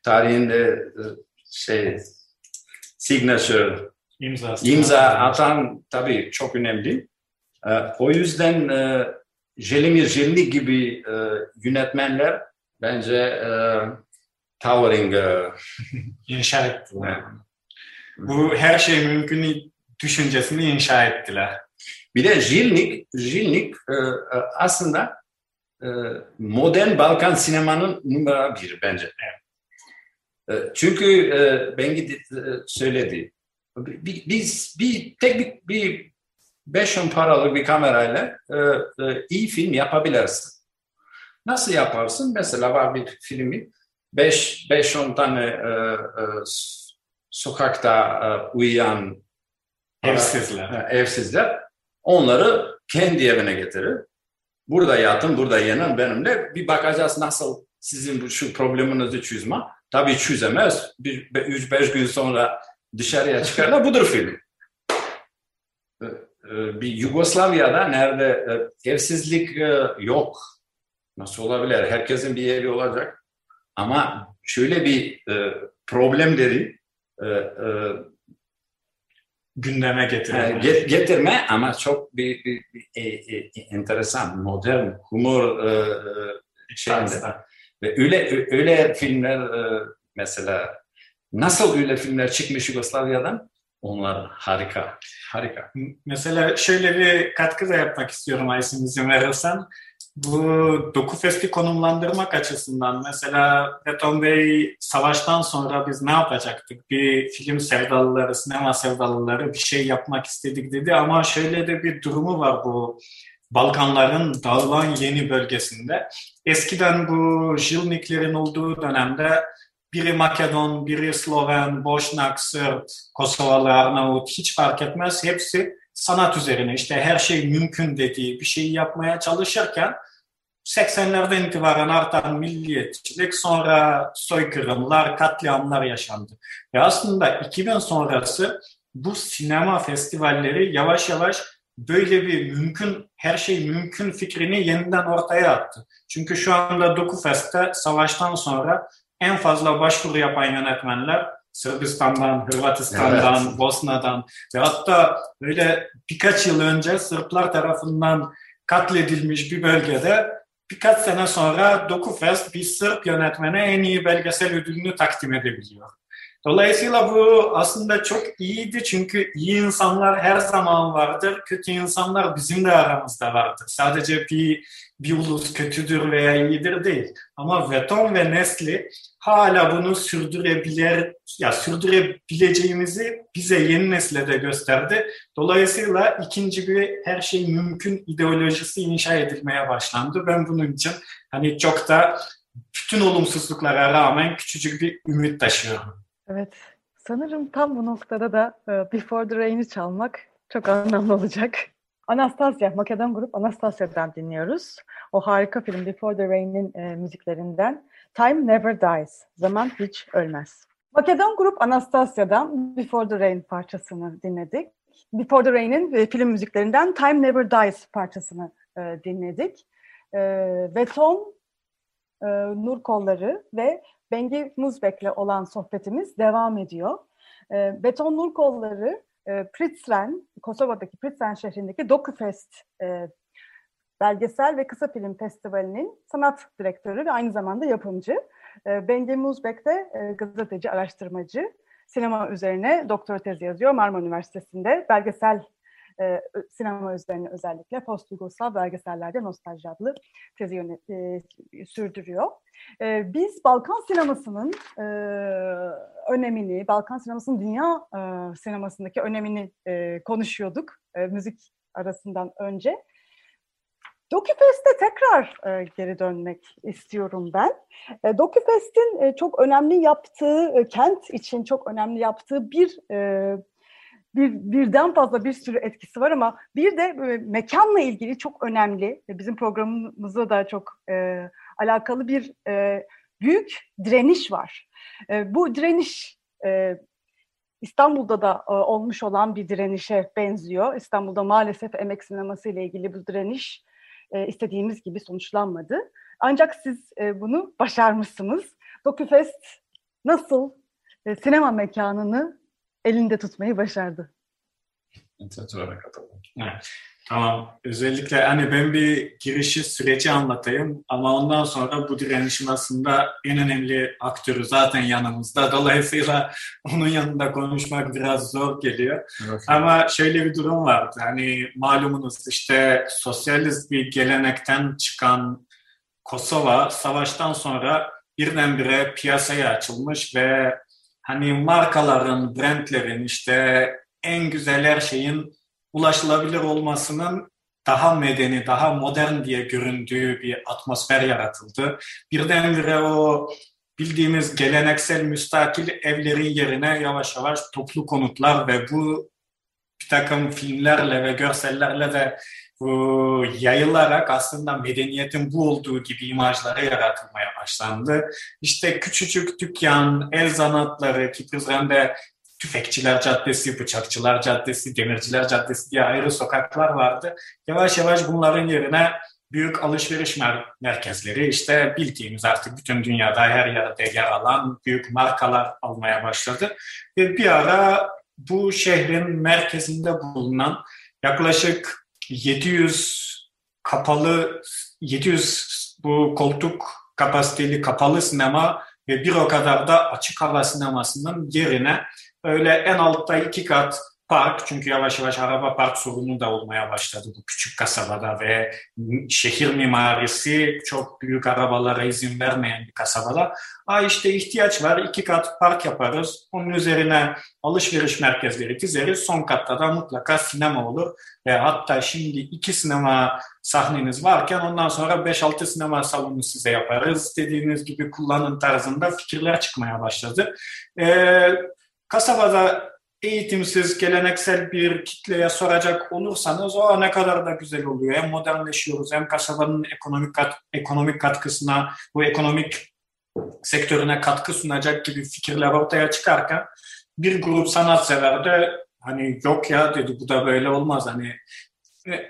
S5: tarihinde e, şey signature
S6: İmza.
S5: imza atan tabii çok önemli. E, o yüzden e, Jelimir Jelnik gibi e, yönetmenler bence e, towering e, [laughs]
S6: inşa ettiler. Bu her şey mümkün düşüncesini inşa ettiler.
S5: Bir de Jilnik, Jilnik e, e, aslında e, modern Balkan sinemanın numara bir bence. E, çünkü e, Bengi e, söyledi. Biz bir tek bir, bir beş on paralık bir kamerayla e, e, iyi film yapabilirsin. Nasıl yaparsın? Mesela var bir filmi 5-10 tane e, e, sokakta e, uyuyan
S6: evsizler.
S5: E, evsizler onları kendi evine getirir. Burada yatın, burada yenin benimle. Bir bakacağız nasıl sizin bu şu probleminizi çözme. Tabii çözemez. Bir, üç beş gün sonra dışarıya çıkarlar. Budur film. [laughs] E, e, bir Yugoslavya'da nerede evsizlik yok. Nasıl olabilir? Herkesin bir evi olacak. Ama şöyle bir problemleri
S6: gündeme getirme.
S5: Get, getirme ama çok bir, bir, bir e, e, enteresan, modern, humor e, şeyinde. Ve öyle öyle filmler e, mesela nasıl öyle filmler çıkmış Yugoslavya'dan? Onlar harika, harika.
S6: Mesela şöyle bir katkı da yapmak istiyorum Aysin izin verirsen bu doku festi konumlandırmak açısından mesela Beton Bey savaştan sonra biz ne yapacaktık? Bir film sevdalıları, sinema sevdalıları bir şey yapmak istedik dedi ama şöyle de bir durumu var bu Balkanların dağılan yeni bölgesinde. Eskiden bu Jilniklerin olduğu dönemde biri Makedon, biri Sloven, Boşnak, Sırp, Kosovalı, Arnavut hiç fark etmez. Hepsi sanat üzerine işte her şey mümkün dediği bir şeyi yapmaya çalışırken 80'lerden itibaren artan milliyetçilik sonra soykırımlar, katliamlar yaşandı. Ve aslında 2000 sonrası bu sinema festivalleri yavaş yavaş böyle bir mümkün, her şey mümkün fikrini yeniden ortaya attı. Çünkü şu anda Dokufest'te savaştan sonra en fazla başvuru yapan yönetmenler Sırbistan'dan, Hırvatistan'dan, evet. Bosna'dan ve hatta böyle birkaç yıl önce Sırplar tarafından katledilmiş bir bölgede birkaç sene sonra Dokufest bir Sırp yönetmene en iyi belgesel ödülünü takdim edebiliyor. Dolayısıyla bu aslında çok iyiydi çünkü iyi insanlar her zaman vardır, kötü insanlar bizim de aramızda vardır. Sadece bir, bir ulus kötüdür veya iyidir değil. Ama Veton ve Nesli hala bunu sürdürebilir, ya sürdürebileceğimizi bize yeni nesle de gösterdi. Dolayısıyla ikinci bir her şey mümkün ideolojisi inşa edilmeye başlandı. Ben bunun için hani çok da bütün olumsuzluklara rağmen küçücük bir ümit taşıyorum.
S4: Evet. Sanırım tam bu noktada da e, Before the Rain'i çalmak çok anlamlı olacak. Anastasia, Makedon grup Anastasia'dan dinliyoruz. O harika film Before the Rain'in e, müziklerinden Time Never Dies, Zaman Hiç Ölmez. Makedon grup Anastasia'dan Before the Rain parçasını dinledik. Before the Rain'in e, film müziklerinden Time Never Dies parçasını e, dinledik. E, Beton, e, Nur Kolları ve Bengi Muzbek'le olan sohbetimiz devam ediyor. E, Beton Nur Kolları e, Prizren, Kosova'daki Prizren şehrindeki Dokufest e, belgesel ve kısa film festivalinin sanat direktörü ve aynı zamanda yapımcı. E, Bengi Muzbek de e, gazeteci, araştırmacı. Sinema üzerine doktora tezi yazıyor Marmara Üniversitesi'nde. Belgesel e, sinema üzerine özellikle post-Yugoslav belgesellerde nostalji adlı tezi yönet, e, sürdürüyor. E, biz Balkan sinemasının e, önemini, Balkan sinemasının dünya e, sinemasındaki önemini e, konuşuyorduk e, müzik arasından önce. Dokufest'e tekrar e, geri dönmek istiyorum ben. E, Dokufest'in e, çok önemli yaptığı, e, kent için çok önemli yaptığı bir e, bir birden fazla bir sürü etkisi var ama bir de e, mekanla ilgili çok önemli bizim programımızda da çok e, alakalı bir e, büyük direniş var. E, bu direniş e, İstanbul'da da e, olmuş olan bir direnişe benziyor. İstanbul'da maalesef emek sineması ile ilgili bu direniş e, istediğimiz gibi sonuçlanmadı. Ancak siz e, bunu başarmışsınız. Dokufest nasıl e, sinema mekanını elinde tutmayı başardı?
S5: Tiyatrolara katıldım.
S6: Evet. Tamam. Özellikle hani ben bir girişi süreci anlatayım ama ondan sonra bu direnişin aslında en önemli aktörü zaten yanımızda. Dolayısıyla [laughs] onun yanında konuşmak biraz zor geliyor. Ama şöyle bir durum vardı. Hani malumunuz işte sosyalist bir gelenekten çıkan Kosova savaştan sonra birdenbire piyasaya açılmış ve hani markaların, brandlerin işte en güzel her şeyin ulaşılabilir olmasının daha medeni, daha modern diye göründüğü bir atmosfer yaratıldı. Birdenbire o bildiğimiz geleneksel müstakil evlerin yerine yavaş yavaş toplu konutlar ve bu bir takım filmlerle ve görsellerle de yayılarak aslında medeniyetin bu olduğu gibi imajları yaratılmaya başlandı. İşte küçücük dükkan, el zanatları ki Tüfekçiler Caddesi, Bıçakçılar Caddesi, Demirciler Caddesi diye ayrı sokaklar vardı. Yavaş yavaş bunların yerine büyük alışveriş mer- merkezleri işte bildiğimiz artık bütün dünyada her yerde yer alan büyük markalar almaya başladı. Ve bir ara bu şehrin merkezinde bulunan yaklaşık 700 kapalı 700 bu koltuk kapasiteli kapalı sinema ve bir o kadar da açık hava sinemasının yerine öyle en altta iki kat park çünkü yavaş yavaş araba park sorunu da olmaya başladı bu küçük kasabada ve şehir mimarisi çok büyük arabalara izin vermeyen bir kasabada. Aa işte ihtiyaç var iki kat park yaparız onun üzerine alışveriş merkezleri dizeriz son katta da mutlaka sinema olur ve hatta şimdi iki sinema sahneniz varken ondan sonra 5-6 sinema salonu size yaparız dediğiniz gibi kullanın tarzında fikirler çıkmaya başladı. Ee, kasabada eğitimsiz, geleneksel bir kitleye soracak olursanız o ne kadar da güzel oluyor. Hem modernleşiyoruz hem kasabanın ekonomik kat, ekonomik katkısına, bu ekonomik sektörüne katkı sunacak gibi fikirler ortaya çıkarken bir grup sanatsever de hani yok ya dedi. Bu da böyle olmaz. Hani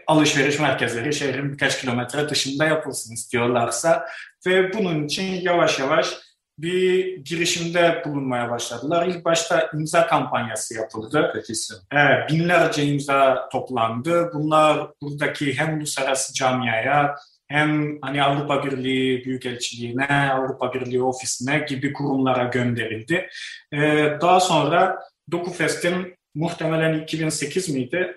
S6: alışveriş merkezleri şehrin birkaç kilometre dışında yapılsın istiyorlarsa. Ve bunun için yavaş yavaş bir girişimde bulunmaya başladılar. İlk başta imza kampanyası yapıldı.
S5: Petisyon.
S6: Evet, binlerce imza toplandı. Bunlar buradaki hem uluslararası camiaya hem hani Avrupa Birliği Büyükelçiliğine, Avrupa Birliği ofisine gibi kurumlara gönderildi. Ee, daha sonra Dokufest'in muhtemelen 2008 miydi?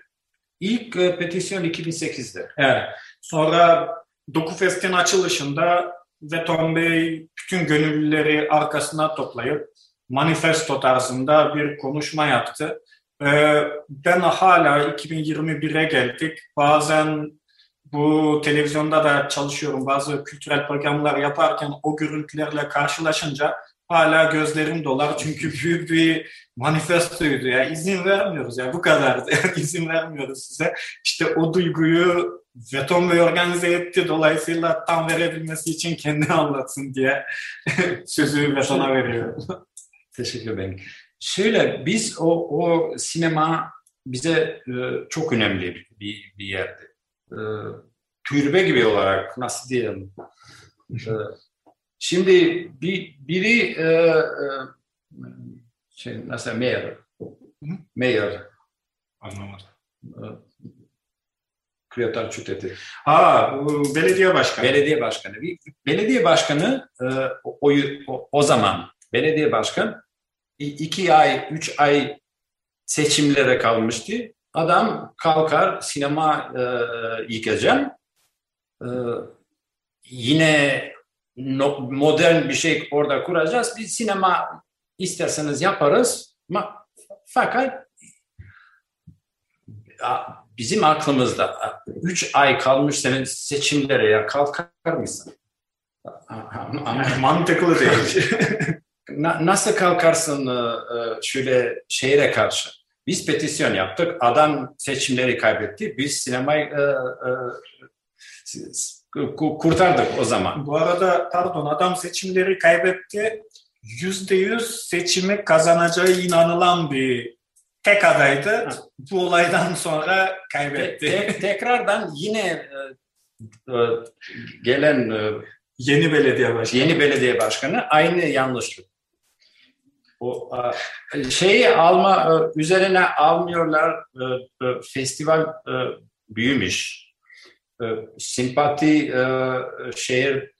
S5: İlk e, petisyon 2008'de.
S6: Evet. Sonra Dokufest'in açılışında Veton Bey bütün gönüllüleri arkasına toplayıp manifesto tarzında bir konuşma yaptı. Ee, ben hala 2021'e geldik. Bazen bu televizyonda da çalışıyorum. Bazı kültürel programlar yaparken o görüntülerle karşılaşınca hala gözlerim dolar. Çünkü [laughs] büyük bir manifestoydu ya. İzin vermiyoruz ya bu kadar. [laughs] izin vermiyoruz size. İşte o duyguyu Veton Bey organize etti. Dolayısıyla tam verebilmesi için kendi [laughs] anlatsın diye sözü Veton'a veriyorum.
S5: Teşekkür ederim. Şöyle biz o, o sinema bize e, çok önemli bir, bir yerdi. E, türbe gibi olarak nasıl diyelim. E, şimdi bir, biri e, e, şey, nasıl mayor, mayor
S6: Anlamadım.
S5: e, Kreatar Çüteti.
S6: Ha, belediye başkanı.
S5: Belediye başkanı. Bir belediye başkanı e, o, o, o zaman belediye başkan iki ay, üç ay seçimlere kalmıştı. Adam kalkar sinema e, yıkacağım. E, yine no- modern bir şey orada kuracağız. Bir sinema isterseniz yaparız. Ma, fakat bizim aklımızda üç ay kalmış senin seçimlere ya kalkar mısın? [laughs]
S6: Mantıklı değil. [laughs]
S5: Na- nasıl kalkarsın e, e, şöyle şehre karşı? Biz petisyon yaptık. Adam seçimleri kaybetti. Biz sinemayı e, kurtardık o zaman.
S6: Bu arada pardon adam seçimleri kaybetti. Yüzde yüz seçimi kazanacağı inanılan bir tek adaydı. Bu olaydan sonra
S5: Te-
S6: kaybetti.
S5: te- tekrardan yine e, e, gelen e,
S6: Yeni belediye başkanı.
S5: yeni belediye başkanı aynı yanlışlık. O e, şeyi alma e, üzerine almıyorlar. e, e, Festival e, büyümüş. E, Simpati e, şehir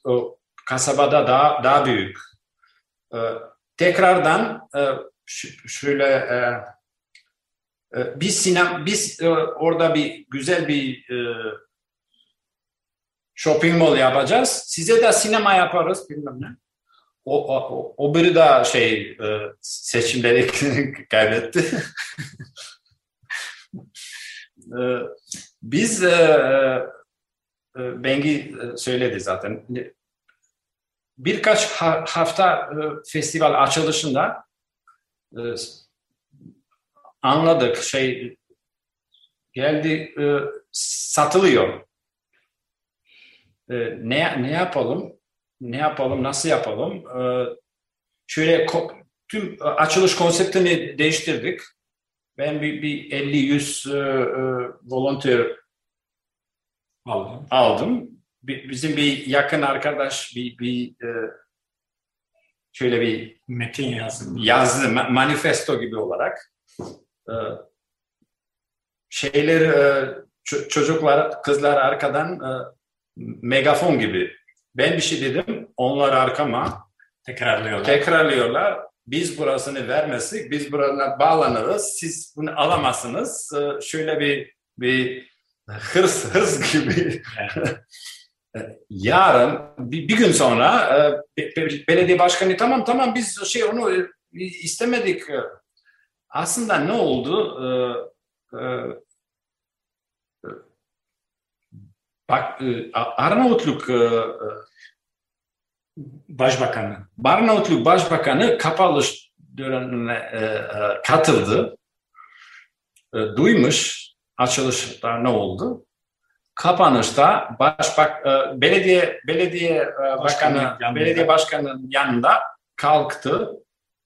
S5: kasabada daha daha büyük. E, Tekrardan e, şöyle e, biz sinem biz orada bir güzel bir shopping mall yapacağız. Size de sinema yaparız bilmem ne. O, o, o, biri de şey seçimleri [laughs] kaybetti. [laughs] Biz Bengi e, söyledi zaten. Birkaç ha- hafta e, festival açılışında e, anladık şey geldi satılıyor. Ne ne yapalım? Ne yapalım? Nasıl yapalım? Şöyle tüm açılış konseptini değiştirdik. Ben bir, bir 50-100 e, e, volunteer
S6: Aldım.
S5: aldım. Bi- Bizim bir yakın arkadaş bir, bir e, şöyle bir
S6: Metin
S5: yazdı ma- manifesto gibi olarak e, şeyleri e, ço- çocuklar kızlar arkadan megafon gibi ben bir şey dedim onlar arkama
S6: Tekrarlıyorlar.
S5: tekrarlıyorlar biz burasını vermezsek biz buraya bağlanırız siz bunu alamazsınız şöyle bir bir hırs hırs gibi yarın bir, bir gün sonra e, be- be- belediye başkanı tamam tamam biz şey onu e, istemedik. Aslında ne oldu? E, e, e, Bak e, Arnavutluk e,
S6: Başbakanı.
S5: Arnavutluk Başbakanı kapalış dönemine e, e, katıldı. E, duymuş açılışta ne oldu? Kapanışta başbak e, belediye belediye e, başkanı
S6: yanında.
S5: belediye başkanının yanında kalktı.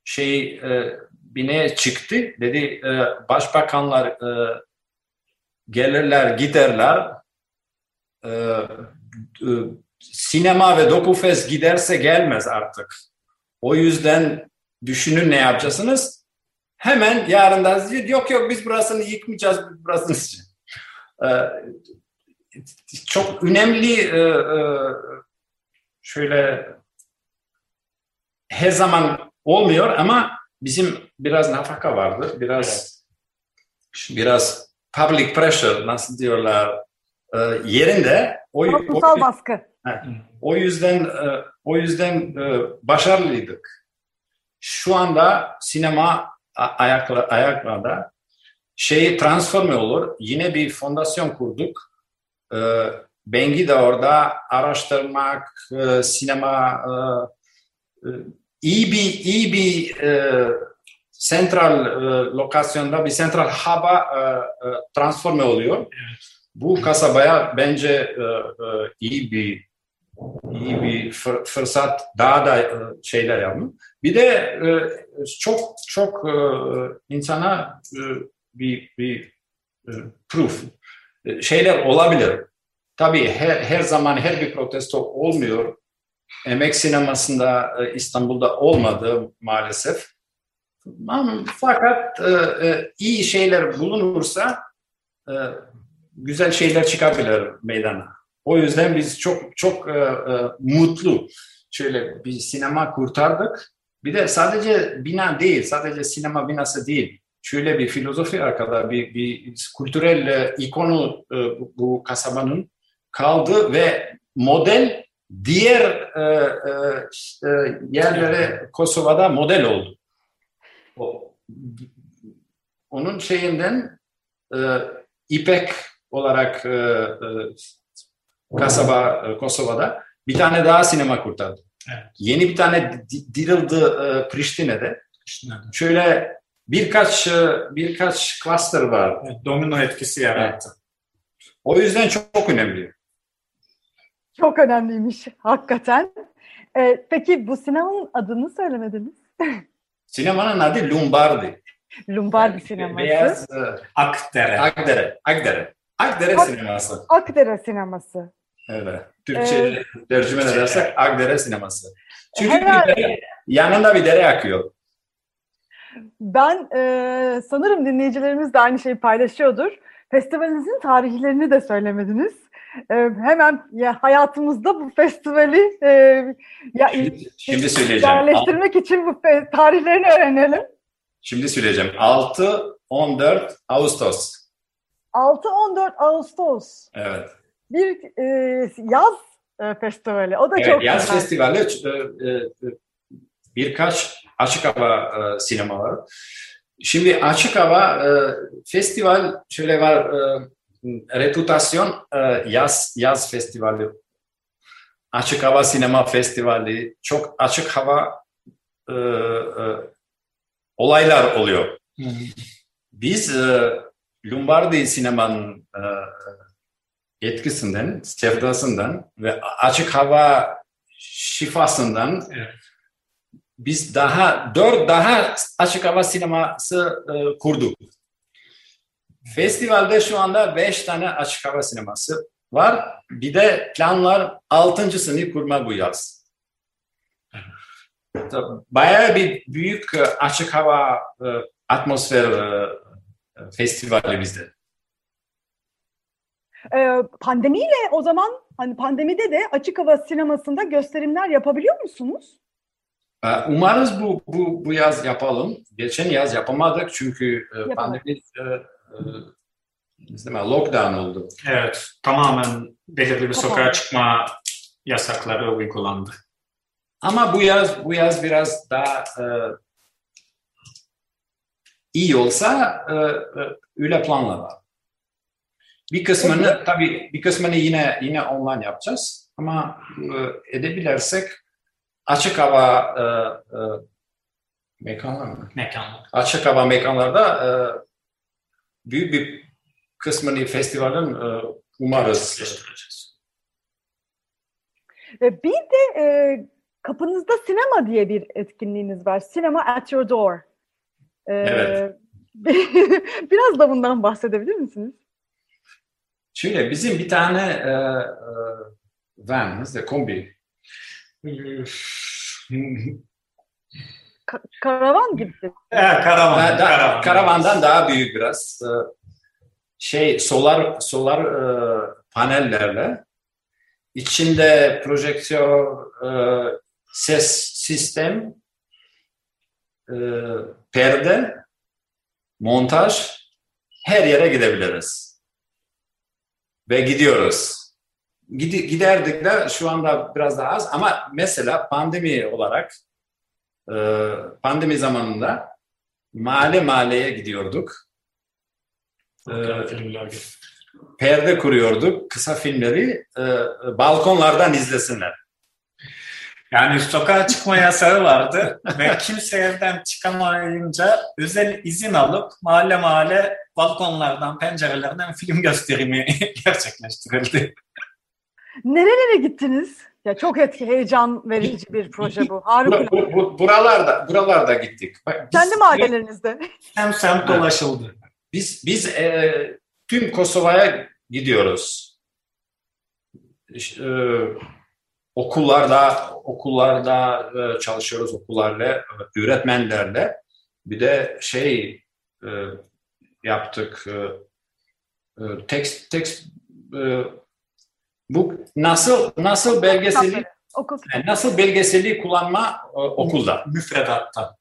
S5: Şey e, bineye çıktı. Dedi e, başbakanlar e, gelirler giderler. E, e, sinema ve dokufes giderse gelmez artık. O yüzden düşünün ne yapacaksınız? Hemen yarın da yok yok biz burasını yıkmayacağız biz burasını [laughs] Ee, çok önemli e, e, şöyle her zaman olmuyor ama bizim biraz nafaka vardı. Biraz biraz public pressure nasıl diyorlar e, yerinde o, o,
S4: baskı.
S5: o yüzden o yüzden başarılıydık. Şu anda sinema ayakla, ayaklarda şey transforme olur. Yine bir fondasyon kurduk. E, Bengi de orada araştırmak, e, sinema e, e, iyi bir iyi bir e, sentral e, lokasyonda bir sentral hub'a e, e, transforme oluyor. Bu kasabaya bence e, e, iyi bir iyi bir fır- fırsat daha da e, şeyler yapın. Bir de e, çok çok e, insana bir bir proof şeyler olabilir. Tabii her, her zaman her bir protesto olmuyor. Emek sinemasında İstanbul'da olmadı maalesef. Fakat iyi şeyler bulunursa güzel şeyler çıkabilir meydana. O yüzden biz çok çok e, e, mutlu. Şöyle bir sinema kurtardık. Bir de sadece bina değil, sadece sinema binası değil. Şöyle bir filozofi arkada, bir, bir kültürel e, ikonu e, bu, kasabanın kaldı ve model diğer e, e, yerlere Kosova'da model oldu. O, onun şeyinden e, İpek olarak e, e, kasaba e, Kosova'da bir tane daha sinema kurtardı.
S6: Evet.
S5: Yeni bir tane di- dirildi e, Priştine'de.
S6: İşte
S5: Şöyle birkaç e, birkaç cluster var.
S6: Domino etkisi yarattı.
S5: O yüzden çok, çok önemli.
S4: Çok önemliymiş hakikaten. Ee, peki bu sinemanın adını söylemediniz. [laughs]
S5: Sinemanın adı Lombardi.
S4: Lombardi sineması.
S5: Beyaz
S6: Akdere.
S5: Akdere. Akdere. Akdere
S4: Ak-
S5: sineması.
S4: Akdere sineması.
S5: Evet. Türkçe tercüme edersek Akdere sineması. Çünkü
S4: Herhalde-
S5: bir dere, yanında bir dere akıyor.
S4: Ben e, sanırım dinleyicilerimiz de aynı şeyi paylaşıyordur. Festivalinizin tarihlerini de söylemediniz. E, hemen ya hayatımızda bu festivali e, ya,
S5: Şimdi, şimdi söyleyeceğim.
S4: yerleştirmek için bu fe- tarihlerini öğrenelim.
S5: Şimdi söyleyeceğim. 6-14 Ağustos.
S4: 6-14 Ağustos
S5: Evet.
S4: Bir e, yaz e, festivali. O da
S5: Evet,
S4: çok
S5: yaz
S4: güzel.
S5: festivali e, e, birkaç açık hava e, sinema var. Şimdi açık hava e, festival şöyle var e, reputasyon e, yaz yaz festivali açık hava sinema festivali çok açık hava e, e, olaylar oluyor. Biz e, Lombardi sinemanın e, etkisinden, sevdasından ve açık hava şifasından
S6: Evet.
S5: biz daha dört daha açık hava sineması e, kurduk. Festivalde şu anda beş tane açık hava sineması var. Bir de planlar altıncısını kurma bu yaz. Bayağı bir büyük e, açık hava e, atmosfer e, festivali bizde.
S4: E, pandemiyle o zaman hani pandemide de açık hava sinemasında gösterimler yapabiliyor musunuz?
S5: Ee, Umarız bu, bu, bu yaz yapalım. Geçen yaz yapamadık çünkü e, pandemi e, e, lockdown oldu.
S6: Evet, tamamen belirli bir sokağa çıkma yasakları uygulandı.
S5: Ama bu yaz bu yaz biraz daha e, iyi olsa e, e, öyle planlar var. Bir kısmını tabii bir kısmını yine yine online yapacağız ama e, edebilirsek açık hava e, e, mekanlar mı?
S6: Mekanlar.
S5: açık hava mekanlarda e, büyük bir kısmını festivalin e, umarız.
S6: Gerçekleştireceğiz.
S4: Ve bir de e, kapınızda sinema diye bir etkinliğiniz var. Cinema at your door. E,
S5: Evet. [laughs]
S4: Biraz da bundan bahsedebilir misiniz?
S5: Şöyle bizim bir tane e, e, van, nasıl kombi,
S4: Ka- karavan gibi.
S6: Evet, karavan.
S5: Da- da-
S6: karavan.
S5: karavandan daha büyük biraz. E, şey solar solar e, panellerle içinde projeksiyon, e, ses sistem, e, perde, montaj her yere gidebiliriz. Ve gidiyoruz. Gidi- Giderdik de şu anda biraz daha az ama mesela pandemi olarak e, pandemi zamanında mahalle mahalleye gidiyorduk.
S6: Gibi.
S5: Perde kuruyorduk. Kısa filmleri e, balkonlardan izlesinler.
S6: Yani sokağa çıkma yasağı vardı ve [laughs] kimse evden çıkamayınca özel izin alıp mahalle mahalle balkonlardan, pencerelerden film gösterimi [laughs] gerçekleştirildi.
S4: Nerelere gittiniz? Ya çok etki, heyecan verici bir proje bu. Harikulade.
S5: bu, bu- buralarda buralarda gittik. Bak, biz-
S4: Kendi mahallelerinizde.
S6: Hem semt dolaşıldı.
S5: Biz biz e, tüm Kosova'ya gidiyoruz. E, okullarda okullarda e, çalışıyoruz okullarla, öğretmenlerle. Bir de şey e, yaptık. E, e, tekst tekst e, bu nasıl nasıl belgeseli
S4: Okul.
S5: yani nasıl belgeseli kullanma e, okulda.
S6: Müfredatta.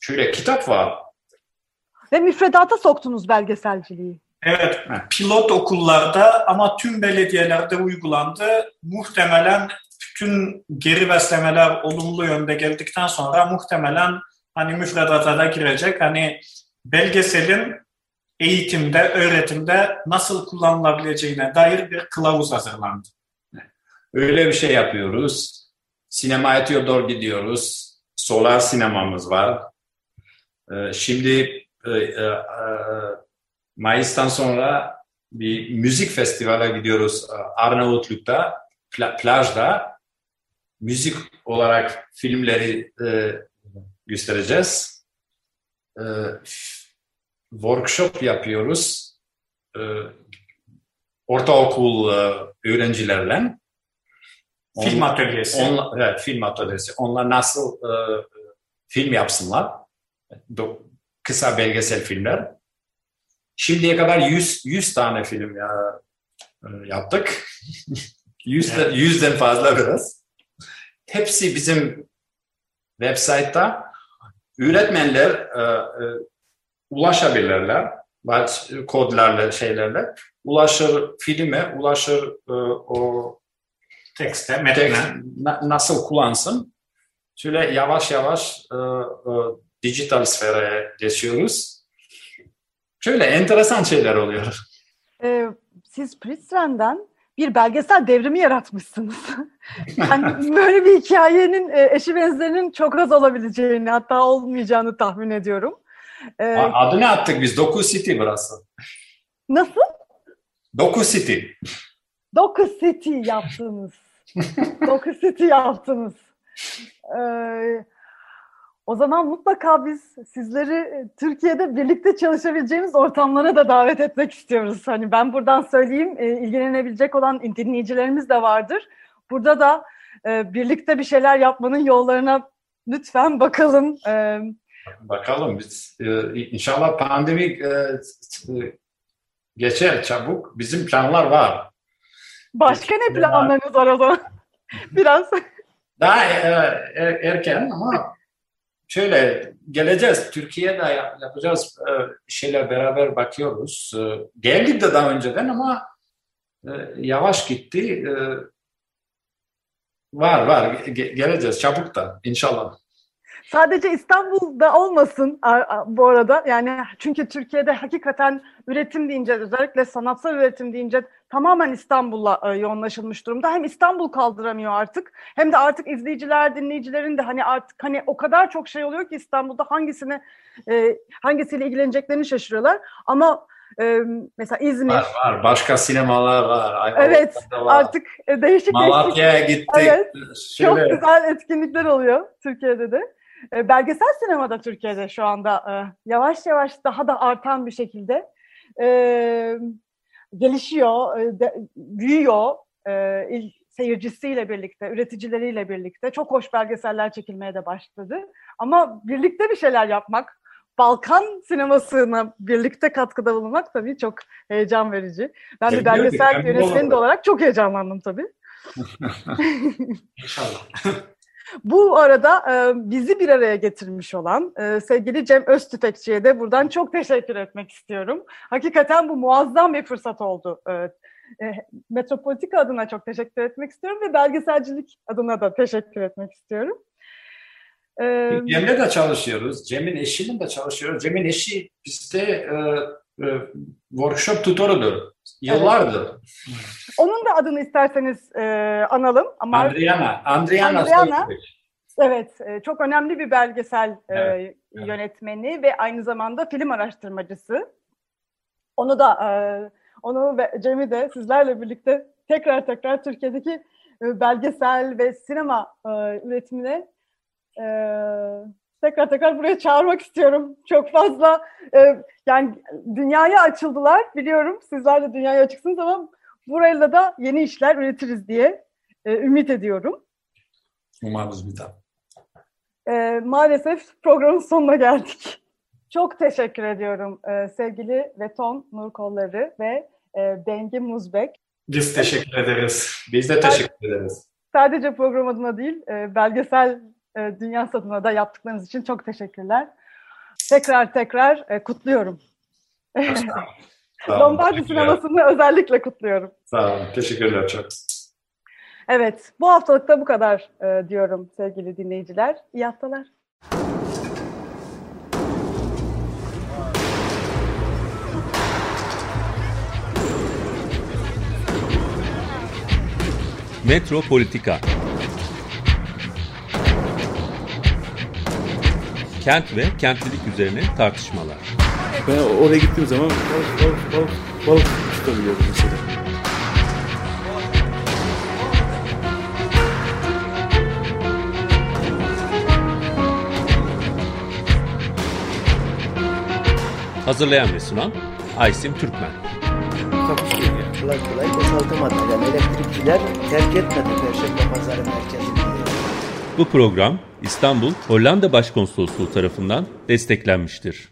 S5: Şöyle kitap var.
S4: Ve müfredata soktunuz belgeselciliği.
S6: Evet, pilot okullarda ama tüm belediyelerde uygulandı. Muhtemelen bütün geri beslemeler olumlu yönde geldikten sonra muhtemelen hani müfredata da girecek. Hani belgeselin eğitimde, öğretimde nasıl kullanılabileceğine dair bir kılavuz hazırlandı.
S5: Öyle bir şey yapıyoruz. Sinemaya doğru gidiyoruz. Solar sinemamız var. E, şimdi e, e, e, Mayıs'tan sonra bir müzik festivale gidiyoruz e, Arnavutluk'ta, pla- plajda. Müzik olarak filmleri e, göstereceğiz. E, workshop yapıyoruz. E, ortaokul e, öğrencilerle.
S6: Film atölyesi.
S5: Onla, evet, film atölyesi. Onlar nasıl e, film yapsınlar? Do- kısa belgesel filmler. Şimdiye kadar 100, 100 tane film ya, e, yaptık. [laughs] 100 de-
S6: Evet.
S5: yüzden fazla biraz. Hepsi bizim website'ta. Öğretmenler e, e, ulaşabilirler. Kodlarla, şeylerle. Ulaşır filme, ulaşır e, o
S6: Tekste,
S5: tek-
S6: metne.
S5: na- nasıl kullansın? Şöyle yavaş yavaş e, e, dijital sfere geçiyoruz. Şöyle enteresan şeyler oluyor.
S4: Ee, siz Prizren'den bir belgesel devrimi yaratmışsınız. [laughs] yani böyle bir hikayenin e, eşi benzerinin çok az olabileceğini hatta olmayacağını tahmin ediyorum. Ee,
S5: Adını attık biz. Doku City burası.
S4: nasıl?
S5: Doku City.
S4: Doku City yaptınız. [laughs] Doku City yaptınız. Ee, o zaman mutlaka biz sizleri e, Türkiye'de birlikte çalışabileceğimiz ortamlara da davet etmek istiyoruz. Hani ben buradan söyleyeyim, e, ilgilenebilecek olan dinleyicilerimiz de vardır. Burada da e, birlikte bir şeyler yapmanın yollarına lütfen bakalım.
S5: Bakalım biz inşallah pandemi geçer çabuk. Bizim planlar var.
S4: başka ne planlarınız var o zaman? [laughs] Biraz.
S5: Daha erken ama şöyle geleceğiz. Türkiye'de yap- yapacağız e, şeyler beraber bakıyoruz. E, geldik de daha önceden ama e, yavaş gitti. Var var Ge- geleceğiz çabuk da inşallah.
S4: Sadece İstanbul'da olmasın bu arada. Yani çünkü Türkiye'de hakikaten üretim deyince özellikle sanatsal üretim deyince tamamen İstanbul'la e, yoğunlaşılmış durumda. Hem İstanbul kaldıramıyor artık hem de artık izleyiciler, dinleyicilerin de hani artık hani o kadar çok şey oluyor ki İstanbul'da hangisini e, hangisiyle ilgileneceklerini şaşırıyorlar. Ama e, mesela İzmir
S5: Var var başka sinemalar var.
S4: Evet,
S5: Ayvalık'ta var.
S4: artık e, değişik değişik
S5: Malatya'ya gittik.
S4: Evet, çok
S5: Şöyle,
S4: güzel etkinlikler oluyor Türkiye'de de. E, belgesel sinemada Türkiye'de şu anda e, yavaş yavaş daha da artan bir şekilde e, gelişiyor, e, de- büyüyor. E, il- seyircisiyle birlikte, üreticileriyle birlikte çok hoş belgeseller çekilmeye de başladı. Ama birlikte bir şeyler yapmak, Balkan sinemasına birlikte katkıda bulunmak tabii çok heyecan verici. Ben
S5: Bekliyorum,
S4: belgesel
S5: de
S4: yönetmeni de olarak çok heyecanlandım tabii. [laughs] [laughs]
S6: İnşallah.
S4: Bu arada e, bizi bir araya getirmiş olan e, sevgili Cem Öztüfekçi'ye de buradan çok teşekkür etmek istiyorum. Hakikaten bu muazzam bir fırsat oldu. E, e, adına çok teşekkür etmek istiyorum ve belgeselcilik adına da teşekkür etmek istiyorum. E,
S5: Cem'le de çalışıyoruz. Cem'in eşiyle de çalışıyoruz. Cem'in eşi bizde e, workshop tutorudur. Yıllardır.
S4: onun da adını isterseniz e, analım. Ama
S5: Andriana. Andriana.
S4: Andriana.
S5: Stojkovic.
S4: Evet, e, çok önemli bir belgesel e,
S5: Evet,
S4: yönetmeni ve aynı zamanda film araştırmacısı. Onu da, e, onu ve Cem'i de sizlerle birlikte tekrar tekrar Türkiye'deki e, belgesel ve sinema e, üretimine e, tekrar tekrar buraya çağırmak istiyorum. Çok fazla, e, yani dünyaya açıldılar biliyorum. Sizler de dünyaya açıksınız ama burayla da yeni işler üretiriz diye e, ümit ediyorum.
S5: Umarız bir daha.
S4: Ee, maalesef programın sonuna geldik. Çok teşekkür ediyorum e, sevgili Beton Nurkolları ve e, Bengi Muzbek.
S6: Biz teşekkür ederiz.
S5: Biz de teşekkür ederiz.
S4: Sadece program adına değil, e, belgesel e, dünya adına da yaptıklarınız için çok teşekkürler. Tekrar tekrar e, kutluyorum. [laughs] Lombardi sinemasını özellikle kutluyorum.
S5: Sağ olun. Teşekkürler çok.
S4: Evet, bu haftalık da bu kadar e, diyorum sevgili dinleyiciler. İyi haftalar.
S1: Metropolitika Kent ve kentlilik üzerine tartışmalar.
S2: Ben oraya gittiğim zaman balık balık balık balık tutabiliyordum mesela.
S1: Hazırlayan ve sunan Aysim Türkmen.
S2: Yani.
S3: Kolay kolay boşaltamadı. Yani elektrikçiler terk etmedi Perşembe Pazarı merkezini.
S1: Bu program İstanbul Hollanda Başkonsolosluğu tarafından desteklenmiştir.